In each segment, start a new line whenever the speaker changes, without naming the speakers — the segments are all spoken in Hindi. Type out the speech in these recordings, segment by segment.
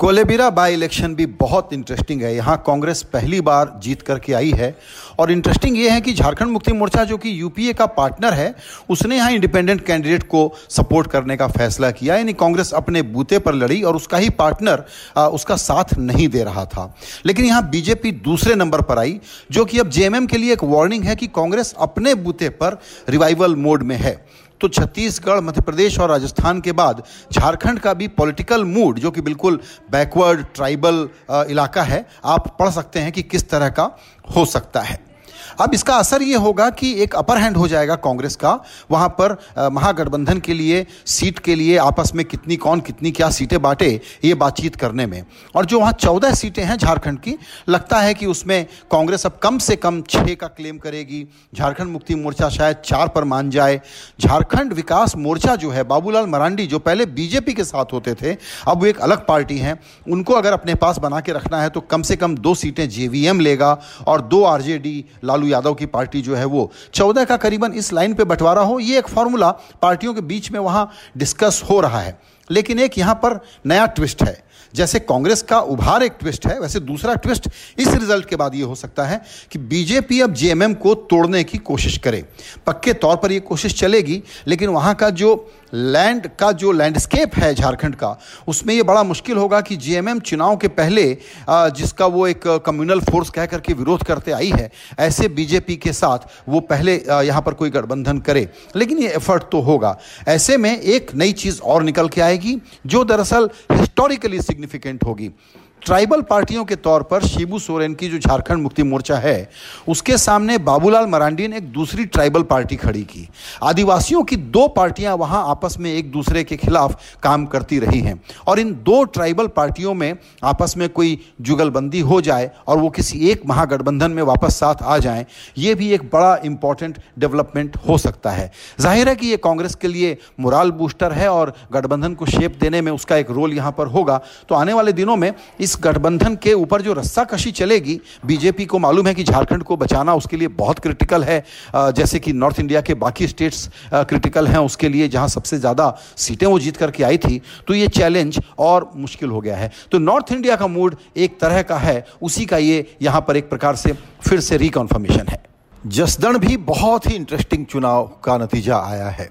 कोलेबिरा बाई इलेक्शन भी बहुत इंटरेस्टिंग है। यहाँ कांग्रेस पहली बार जीत करके आई है। और इंटरेस्टिंग ये है कि झारखंड मुक्ति मोर्चा जो कि यूपीए का पार्टनर है उसने यहाँ इंडिपेंडेंट कैंडिडेट को सपोर्ट करने का फैसला किया। यानी कांग्रेस अपने बूते पर लड़ी और उसका ही पार्टनर आ, उसका साथ नहीं दे रहा था। लेकिन यहाँ बीजेपी दूसरे नंबर पर आई जो कि अब जेएमएम के लिए एक वार्निंग है कि कांग्रेस अपने बूते पर रिवाइवल मोड में है। तो छत्तीसगढ़ मध्य प्रदेश और राजस्थान के बाद झारखंड का भी पॉलिटिकल मूड जो कि बिल्कुल बैकवर्ड ट्राइबल इलाका है, आप पढ़ सकते हैं कि किस तरह का हो सकता है। अब इसका असर ये होगा कि एक अपर हैंड हो जाएगा कांग्रेस का, वहाँ पर महागठबंधन के लिए, सीट के लिए, आपस में कितनी कौन कितनी क्या सीटें बांटे, ये बातचीत करने में। और जो वहाँ चौदह सीटें हैं झारखंड की, लगता है कि उसमें कांग्रेस अब कम से कम छः का क्लेम करेगी। झारखंड मुक्ति मोर्चा शायद चार पर मान जाए। झारखंड विकास मोर्चा जो है, बाबूलाल मरांडी जो पहले बीजेपी के साथ होते थे, अब वो एक अलग पार्टी हैं। उनको अगर अपने पास बना के रखना है तो कम से कम दो सीटें जेवीएम लेगा और दो आरजेडी, लालू यादव की पार्टी जो है वो चौदह का करीबन इस लाइन पे बंटवारा हो। ये एक फॉर्मूला पार्टियों के बीच में वहाँ डिस्कस हो रहा है। लेकिन एक यहाँ पर नया ट्विस्ट है। जैसे कांग्रेस का उभार एक ट्विस्ट है, वैसे दूसरा ट्विस्ट इस रिज़ल्ट के बाद ये हो सकता है कि बीजेपी अब जेएमएम को तोड़ने की कोशिश करे। पक्के तौर पर ये कोशिश चलेगी, लेकिन वहाँ का जो लैंड का जो लैंडस्केप है झारखंड का, उसमें ये बड़ा मुश्किल होगा कि जेएमएम चुनाव के पहले जिसका वो एक कम्युनल फोर्स कह करके विरोध करते आई है, ऐसे बीजेपी के साथ वो पहले यहाँ पर कोई गठबंधन करे। लेकिन ये एफर्ट तो होगा। ऐसे में एक नई चीज़ और निकल के आएगी जो दरअसल हिस्टोरिकली सिग्निफिकेंट होगी। ट्राइबल पार्टियों के तौर पर शिबू सोरेन की जो झारखंड मुक्ति मोर्चा है, उसके सामने बाबूलाल मरांडी ने एक दूसरी ट्राइबल पार्टी खड़ी की। आदिवासियों की दो पार्टियाँ वहाँ आपस में एक दूसरे के खिलाफ काम करती रही हैं और इन दो ट्राइबल पार्टियों में आपस में कोई जुगलबंदी हो जाए और वो किसी एक महागठबंधन में वापस साथ आ जाएँ, ये भी एक बड़ा इंपॉर्टेंट डेवलपमेंट हो सकता है। ज़ाहिर है कि ये कांग्रेस के लिए मोराल बूस्टर है और गठबंधन को शेप देने में उसका एक रोल यहाँ पर होगा। तो आने वाले दिनों में इस इस गठबंधन के ऊपर जो रस्सा कशी चलेगी, बीजेपी को मालूम है कि झारखंड को बचाना उसके लिए बहुत क्रिटिकल है। जैसे कि नॉर्थ इंडिया के बाकी स्टेट्स क्रिटिकल हैं उसके लिए, जहाँ सबसे ज़्यादा सीटें वो जीत करके आई थी। तो ये चैलेंज और मुश्किल हो गया है। तो नॉर्थ इंडिया का मूड एक तरह का है, उसी का ये यहाँ पर एक प्रकार से फिर से रिकॉन्फर्मेशन है। जसदण भी बहुत ही इंटरेस्टिंग चुनाव का नतीजा आया है।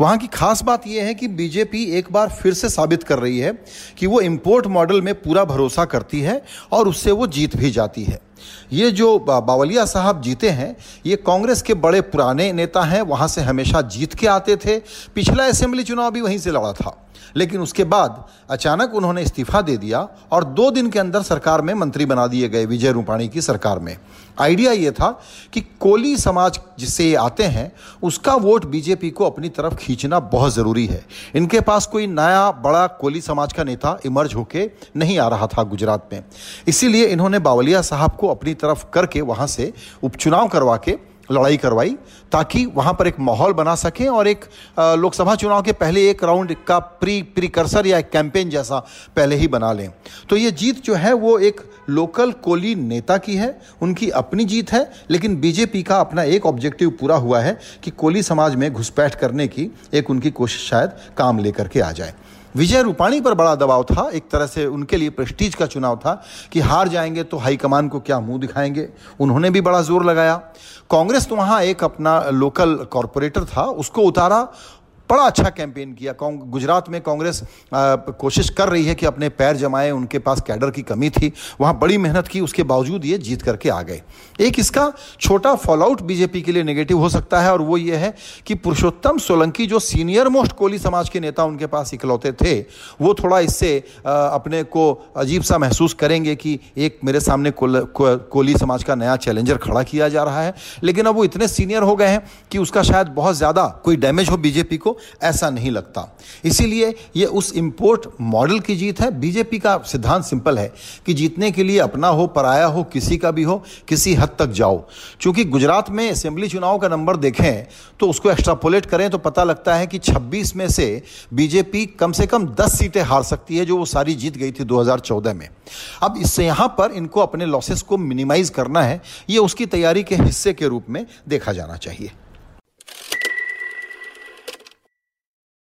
वहाँ की खास बात यह है कि बीजेपी एक बार फिर से साबित कर रही है कि वो इम्पोर्ट मॉडल में पूरा भरोसा करती है और उससे वो जीत भी जाती है। ये जो बावलिया साहब जीते हैं, ये कांग्रेस के बड़े पुराने नेता हैं, वहाँ से हमेशा जीत के आते थे। पिछला असेंबली चुनाव भी वहीं से लड़ा था। लेकिन उसके बाद अचानक उन्होंने इस्तीफा दे दिया और दो दिन के अंदर सरकार में मंत्री बना दिए गए विजय रूपाणी की सरकार में। आइडिया ये था कि कोली समाज जिससे ये आते हैं, उसका वोट बीजेपी को अपनी तरफ़ खींचना बहुत ज़रूरी है। इनके पास कोई नया, बड़ा कोली समाज का नेता इमर्ज होके नहीं आ रहा था गुजरात में। इसीलिए इन्होंने बावलिया साहब को अपनी तरफ़ करके वहाँ से उपचुनाव करवा के लड़ाई करवाई, ताकि वहाँ पर एक माहौल बना सकें और एक लोकसभा चुनाव के पहले एक राउंड का प्री, प्रिकर्सर या एक कैंपेन जैसा पहले ही बना लें। तो ये जीत जो है वो एक लोकल कोली नेता की है, उनकी अपनी जीत है, लेकिन बीजेपी का अपना एक ऑब्जेक्टिव पूरा हुआ है कि कोली समाज में घुसपैठ करने की एक उनकी कोशिश शायद काम लेकर के आ जाए। विजय रूपाणी पर बड़ा दबाव था। एक तरह से उनके लिए प्रेस्टीज का चुनाव था कि हार जाएँगे तो हाईकमान को क्या मुँह दिखाएँगे। उन्होंने भी बड़ा ज़ोर लगाया। कांग्रेस तो वहाँ एक अपना लोकल कॉरपोरेटर था, उसको उतारा बड़ा अच्छा कैंपेन किया। गुजरात में कांग्रेस कोशिश कर रही है कि अपने पैर जमाए उनके पास कैडर की कमी थी वहाँ बड़ी मेहनत की उसके बावजूद ये जीत करके आ गए। एक इसका छोटा फॉलोआउट बीजेपी के लिए नेगेटिव हो सकता है और वो ये है कि पुरुषोत्तम सोलंकी जो सीनियर मोस्ट कोली समाज के नेता उनके पास इकलौते थे वो थोड़ा इससे अपने को अजीब सा महसूस करेंगे कि एक मेरे सामने कोल, को, कोली समाज का नया चैलेंजर खड़ा किया जा रहा है। लेकिन अब वो इतने सीनियर हो गए हैं कि उसका शायद बहुत ज़्यादा कोई डैमेज हो बीजेपी को ऐसा नहीं लगता। इसीलिए ये उस इंपोर्ट मॉडल की जीत है। बीजेपी का सिद्धांत सिंपल है कि जीतने के लिए अपना हो, पराया हो, किसी का भी हो, किसी हद तक जाओ। क्योंकि गुजरात में असेंबली चुनाव का नंबर देखें तो उसको एक्स्ट्रापोलेट करें तो पता लगता है कि 26 में से बीजेपी कम से कम 10 सीटें हार सकती है, जो वो सारी जीत गई थी 2014 में। अब इससे यहाँ पर इनको अपने लॉसेस को मिनिमाइज करना है। ये उसकी तैयारी के हिस्से के रूप में देखा जाना चाहिए।